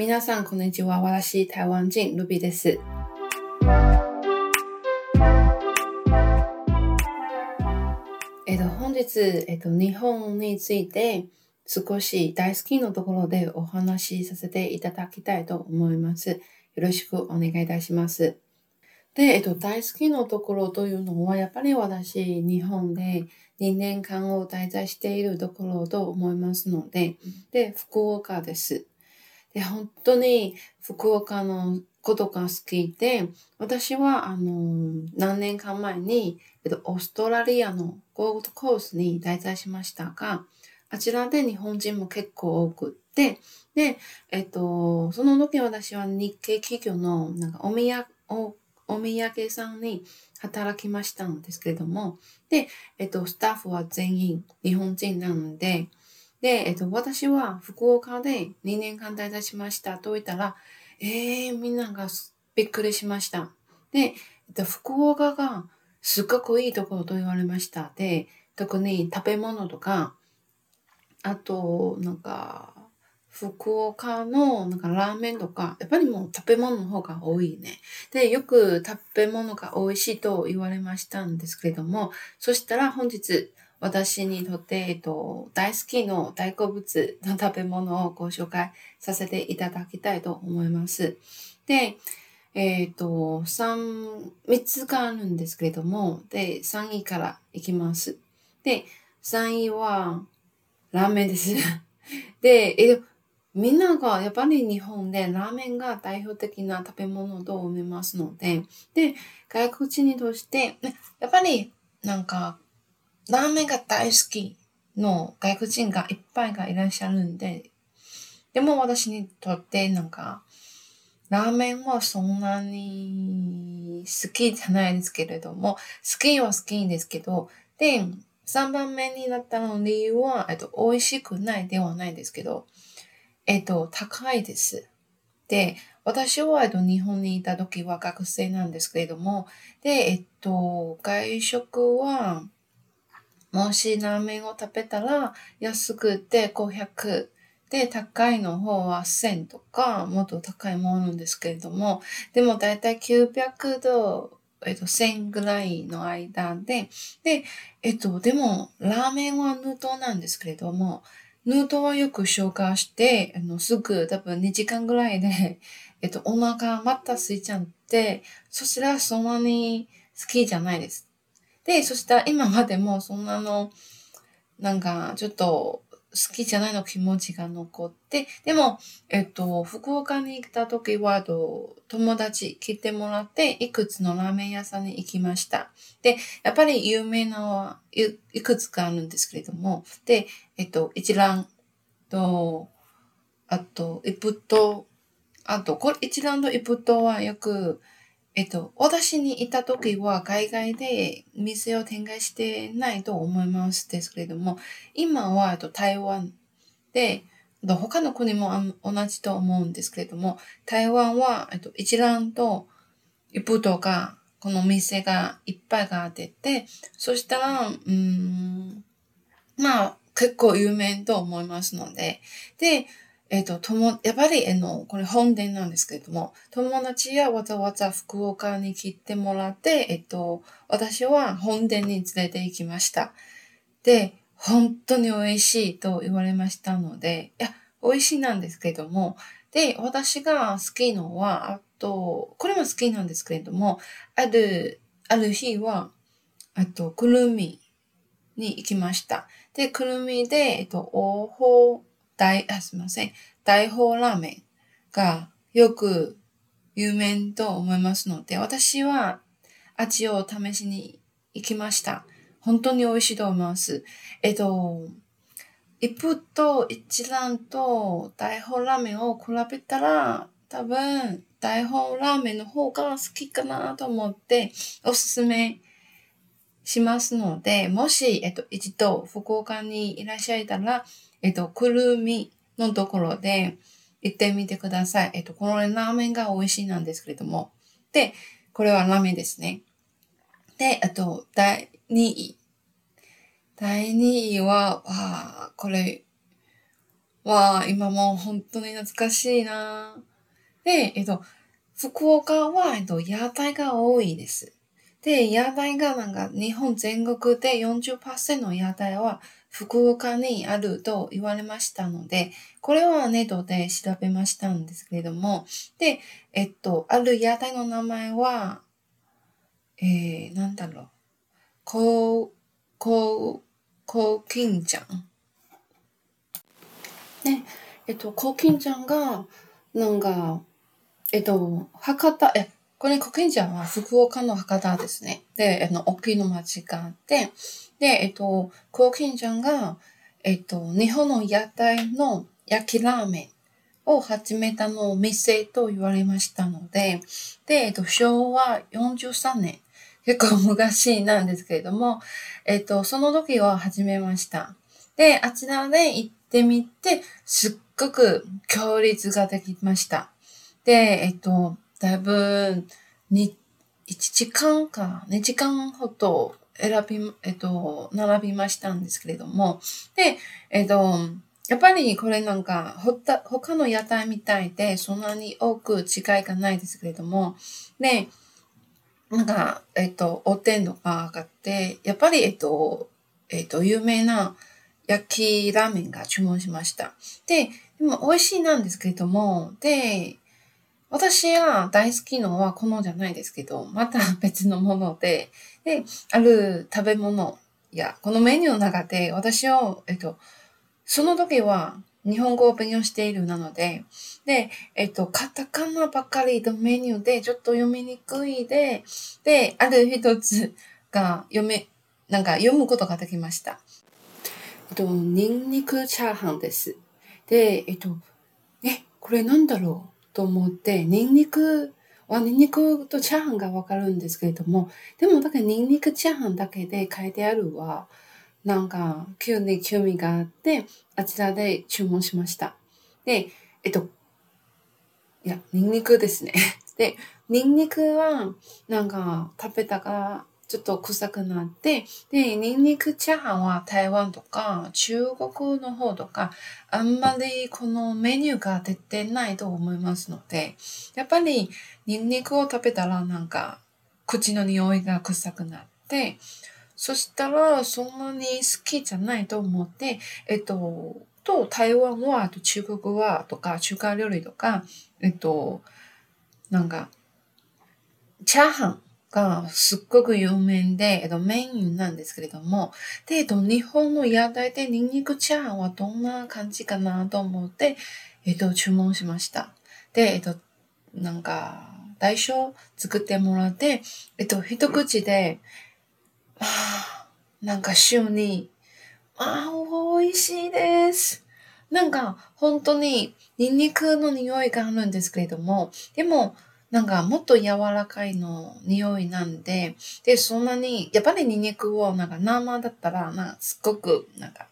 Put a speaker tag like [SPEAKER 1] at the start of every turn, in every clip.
[SPEAKER 1] 皆さん、こんにちは。私、台湾人、ルビです。えっと、本日、えっと、日本について少し大好きなところでお話しさせていただきたいと思います。よろしくお願いいたします。で、えっと、大好きなところというのは、やっぱり私、日本で2年間を滞在しているところと思いますので、で、福岡です。で、本当に福岡のことが好きで、私は、あの、何年間前に、えっと、オーストラリアのゴールドコースに滞在しましたが、あちらで日本人も結構多くって、で、えっと、その時私は日系企業の、なんかお土産、おお土産さんに働きましたんですけれども、で、えっと、スタッフは全員日本人なので、で、えっと、私は福岡で2年間滞在しましたと言ったら、ええー、みんながびっくりしました。で、えっと、福岡がすっごくいいところと言われました。で、特に食べ物とか、あと、なんか、福岡のなんかラーメンとか、やっぱりもう食べ物の方が多いね。で、よく食べ物が美味しいと言われましたんですけれども、そしたら本日、私にとって、えっと、大好きの大好物の食べ物をご紹介させていただきたいと思います。で、えっ、と、三、三つがあるんですけれども、で、3位からいきます。で、3位は、ラーメンです。で、えみんながやっぱり日本でラーメンが代表的な食べ物と思いますので、で、外国人にとして、やっぱりなんかラーメンが大好きの外国人がいっぱいがいらっしゃるんで、でも私にとってなんか、ラーメンはそんなに好きじゃないですけれども、好きは好きですけど、で、3番目になったの理由は、えっと、美味しくないではないですけど、えっと、高いです。で、私は、えっと、日本にいた時は学生なんですけれども、で、えっと、外食は、もしラーメンを食べたら安くて500で高いの方は1000とかもっと高いものなんですけれどもでもだいたい900度えっと、1000ぐらいの間で、で、えっと、でも、ラーメンはヌートなんですけれども、ヌートはよく消化して、あの、すぐ多分2時間ぐらいで、えっと、お腹また空いちゃって、そしたらそんなに好きじゃないです。で、そしたら今までもそんなの、なんかちょっと好きじゃないの気持ちが残って、でも、えっと、福岡に来た時は、友達来てもらって、いくつのラーメン屋さんに行きました。で、やっぱり有名なはいくつかあるんですけれども、で、えっと、一蘭と、あと、イプト、あと、これ一蘭とイプトはよく、えっと、私にいた時は海外で店を展開してないと思いますですけれども、今は、と、台湾で、他の国も同じと思うんですけれども、台湾は、えっと、一蘭と一風とか、この店がいっぱいが出て、そしたら、うん、まあ、結構有名と思いますので、で、えっ、ー、と、とも、やっぱり、えの、これ本殿なんですけれども、友達やわざわざ福岡に来てもらって、えっ、ー、と、私は本殿に連れて行きました。で、本当に美味しいと言われましたので、いや、美味しいなんですけれども、で、私が好きのは、あと、これも好きなんですけれども、ある、ある日は、あと、くるみに行きました。で、くるみで、えっと、おほ大、あ、すみません。大砲ラーメンがよく有名と思いますので、私は味を試しに行きました。本当に美味しいと思います。えっと、一風と一蘭と大砲ラーメンを比べたら、多分大砲ラーメンの方が好きかなと思っておすすめしますので、もし、えっと、一度福岡にいらっしゃいたら、えっと、くるみのところで行ってみてください。えっと、このラーメンが美味しいなんですけれども。で、これはラーメンですね。で、あと、第2位。第2位は、わあ、これ、は今も本当に懐かしいなで、えっと、福岡は、えっと、屋台が多いです。で、屋台がなんか日本全国で40%の屋台は福岡にあると言われましたので、これはネットで調べましたんですけれども、で、えっと、ある屋台の名前は、えー、なんだろう、こう、こう、こうきんちゃん。ね、えっと、こうきんちゃんが、なんか、えっと、博多、え、これ、コキンジャンは福岡の博多ですね。で、あの、大きいの町があって、で、えっと、コキンジャンが、えっと、日本の屋台の焼きラーメンを始めたのを店と言われましたので、で、えっと、昭和43年、結構昔なんですけれども、えっと、その時は始めました。で、あちらで行ってみて、すっごく強烈ができました。で、えっと、だいぶ、に、1時間か2時間ほど選び、えっと、並びましたんですけれども、で、えっと、やっぱりこれなんか、ほった、他の屋台みたいで、そんなに多く違いがないですけれども、で、なんか、えっと、お天とかがあって、やっぱり、えっと、えっと、有名な焼きラーメンが注文しました。で、でも美味しいなんですけれども、で、私が大好きのはこのじゃないですけど、また別のもので、で、ある食べ物や、このメニューの中で私を、えっと、その時は日本語を勉強しているなので、で、えっと、カタカナばかりのメニューでちょっと読みにくいで、で、ある一つが読め、なんか読むことができました。えっと、ニンニクチャーハンです。で、えっと、え、これなんだろう？と思って、ニンニクはニンニクとチャーハンがわかるんですけれども、でもだからニンニクチャーハンだけで書いてあるは、なんか急に興味があって、あちらで注文しました。で、えっと、いや、ニンニクですね。で、ニンニクはなんか食べたかちょっと臭くなって、で、ニンニクチャーハンは台湾とか中国の方とか、あんまりこのメニューが出てないと思いますので、やっぱりニンニクを食べたらなんか口の匂いが臭くなって、そしたらそんなに好きじゃないと思って、えっと、と台湾は、あと中国はとか中華料理とか、えっと、なんか、チャーハンがすっごく有名で、えっと、メインなんですけれども、で、えっと、日本の屋台でニンニクチャーハンはどんな感じかなと思って、えっと、注文しました。で、えっと、なんか、代償作ってもらって、えっと、一口で、ああ、なんか週に、ああ、美味しいです。なんか、本当に、ニンニクの匂いがあるんですけれども、でも、なんかもっと柔らかいの匂いなんで、で、そんなに、やっぱりニンニクをなんか生だったら、なんかすっごく、なんか、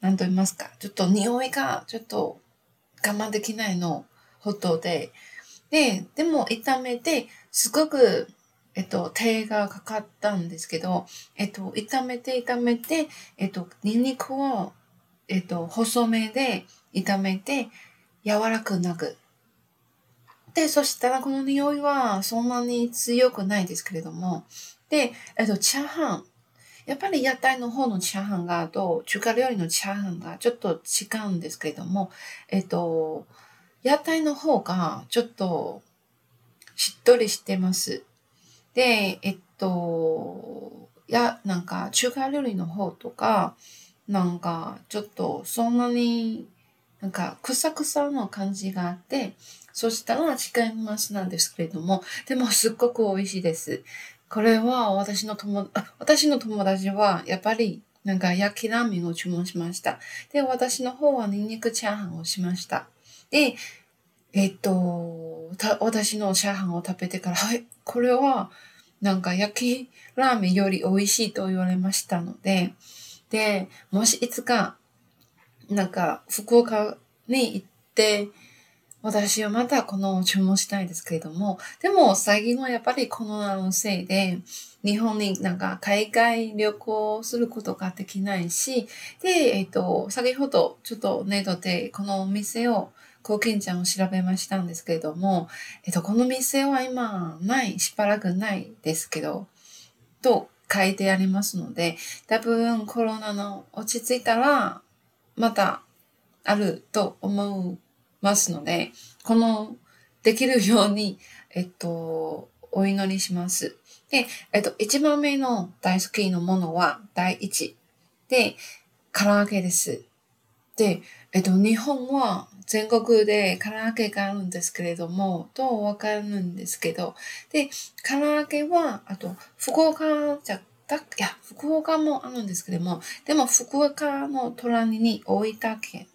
[SPEAKER 1] なんと言いますか、ちょっと匂いがちょっと我慢できないのほどで、で、でも炒めて、すごく、えっと、手がかかったんですけど、えっと、炒めて炒めて、えっと、ニンニクを、えっと、細めで炒めて、柔らくなくで、そしたらこの匂いはそんなに強くないですけれども、で、えっと、チャーハン。やっぱり屋台の方のチャーハンがと中華料理のチャーハンがちょっと違うんですけれども、えっと、屋台の方がちょっとしっとりしてます。で、えっと、や、なんか中華料理の方とか、なんかちょっとそんなになんかくさくさの感じがあって、そしたら違いますなんですけれども、でもすっごく美味しいです。これは私の友、私の友達はやっぱりなんか焼きラーメンを注文しました。で、私の方はニンニクチャーハンをしました。で、えっと、私のチャーハンを食べてから、はい、これはなんか焼きラーメンより美味しいと言われましたので、で、もしいつか、なんか福岡に行って、私はまたこの注文したいですけれども、でも最近はやっぱりコロナのせいで、日本になんか海外旅行することができないし、で、えっ、と、先ほどちょっとネットでこのお店を、貢献ちゃんを調べましたんですけれども、えっ、と、この店は今ない、しばらくないですけど、と書いてありますので、多分コロナの落ち着いたら、またあると思うますので、この、できるように、えっと、お祈りします。で、えっと、一番目の大好きなものは第一。で、唐揚げです。で、えっと、日本は全国で唐揚げがあるんですけれども、どうわかるんですけど、で、唐揚げは、あと、福岡じゃ、いや、福岡もあるんですけども、でも福岡の隣に大分県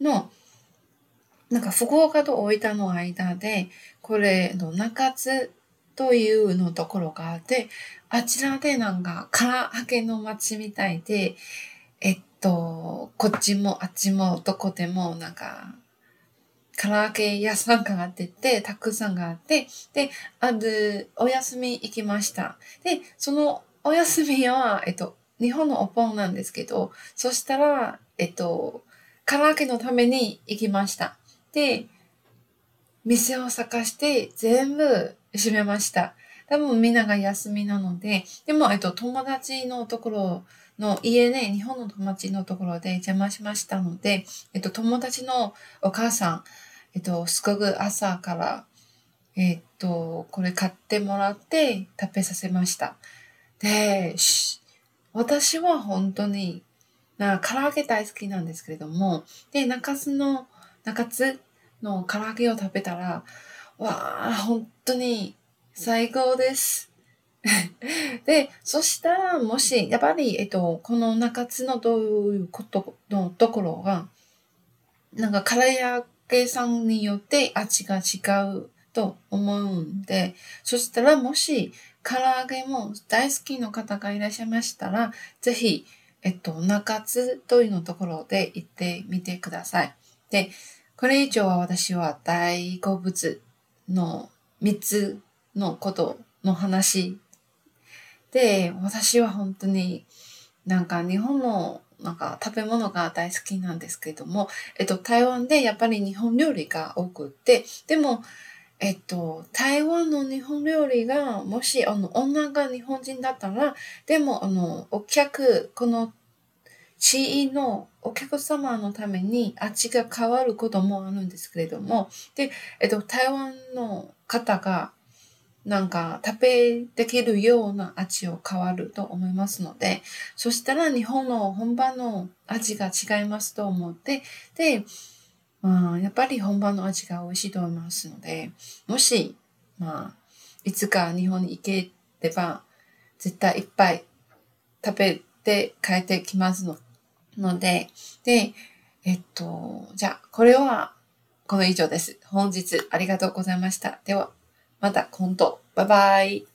[SPEAKER 1] のなんか福岡と大分の間で、これの中津というのところがあって、あちらでなんか唐揚げの街みたいで、えっと、こっちもあっちもどこでもなんか、唐揚げ屋さんがあってて、たくさんがあって、で、ある、お休み行きました。で、そのお休みは、えっと、日本のお盆なんですけど、そしたら、えっと、唐揚げのために行きました。で、店を探して全部閉めました。多分みんなが休みなので、でも、えっと、友達のところの家ね、日本の友達のところで邪魔しましたので、えっと、友達のお母さん、えっと、すごく朝から、えっと、これ買ってもらって食べさせました。で、私は本当に、な唐揚げ大好きなんですけれども、で、中洲の中津の唐揚げを食べたら、わあ、本当に最高です。で、そしたら、もし、やっぱり、えっと、この中津のどういうことのところが、なんか、唐揚げさんによって味が違うと思うんで、そしたら、もし、唐揚げも大好きの方がいらっしゃいましたら、ぜひ、えっと、中津というのところで行ってみてください。で、これ以上は私は大好物の3つのことの話で、私は本当になんか日本のなんか食べ物が大好きなんですけども、えっと、台湾でやっぱり日本料理が多くって、でも、えっと、台湾の日本料理が、もし、あの、女が日本人だったら、でも、あの、お客、この地位のお客様のために味が変わることもあるんですけれども、で、えっと、台湾の方がなんか食べできるような味を変わると思いますので、そしたら日本の本場の味が違いますと思って、で、まあ、やっぱり本場の味が美味しいと思いますので、もし、まあ、いつか日本に行ければ、絶対いっぱい食べて帰ってきますのので、で、えっと、じゃあ、これは、この以上です。本日ありがとうございました。では、また今度。バイバイ。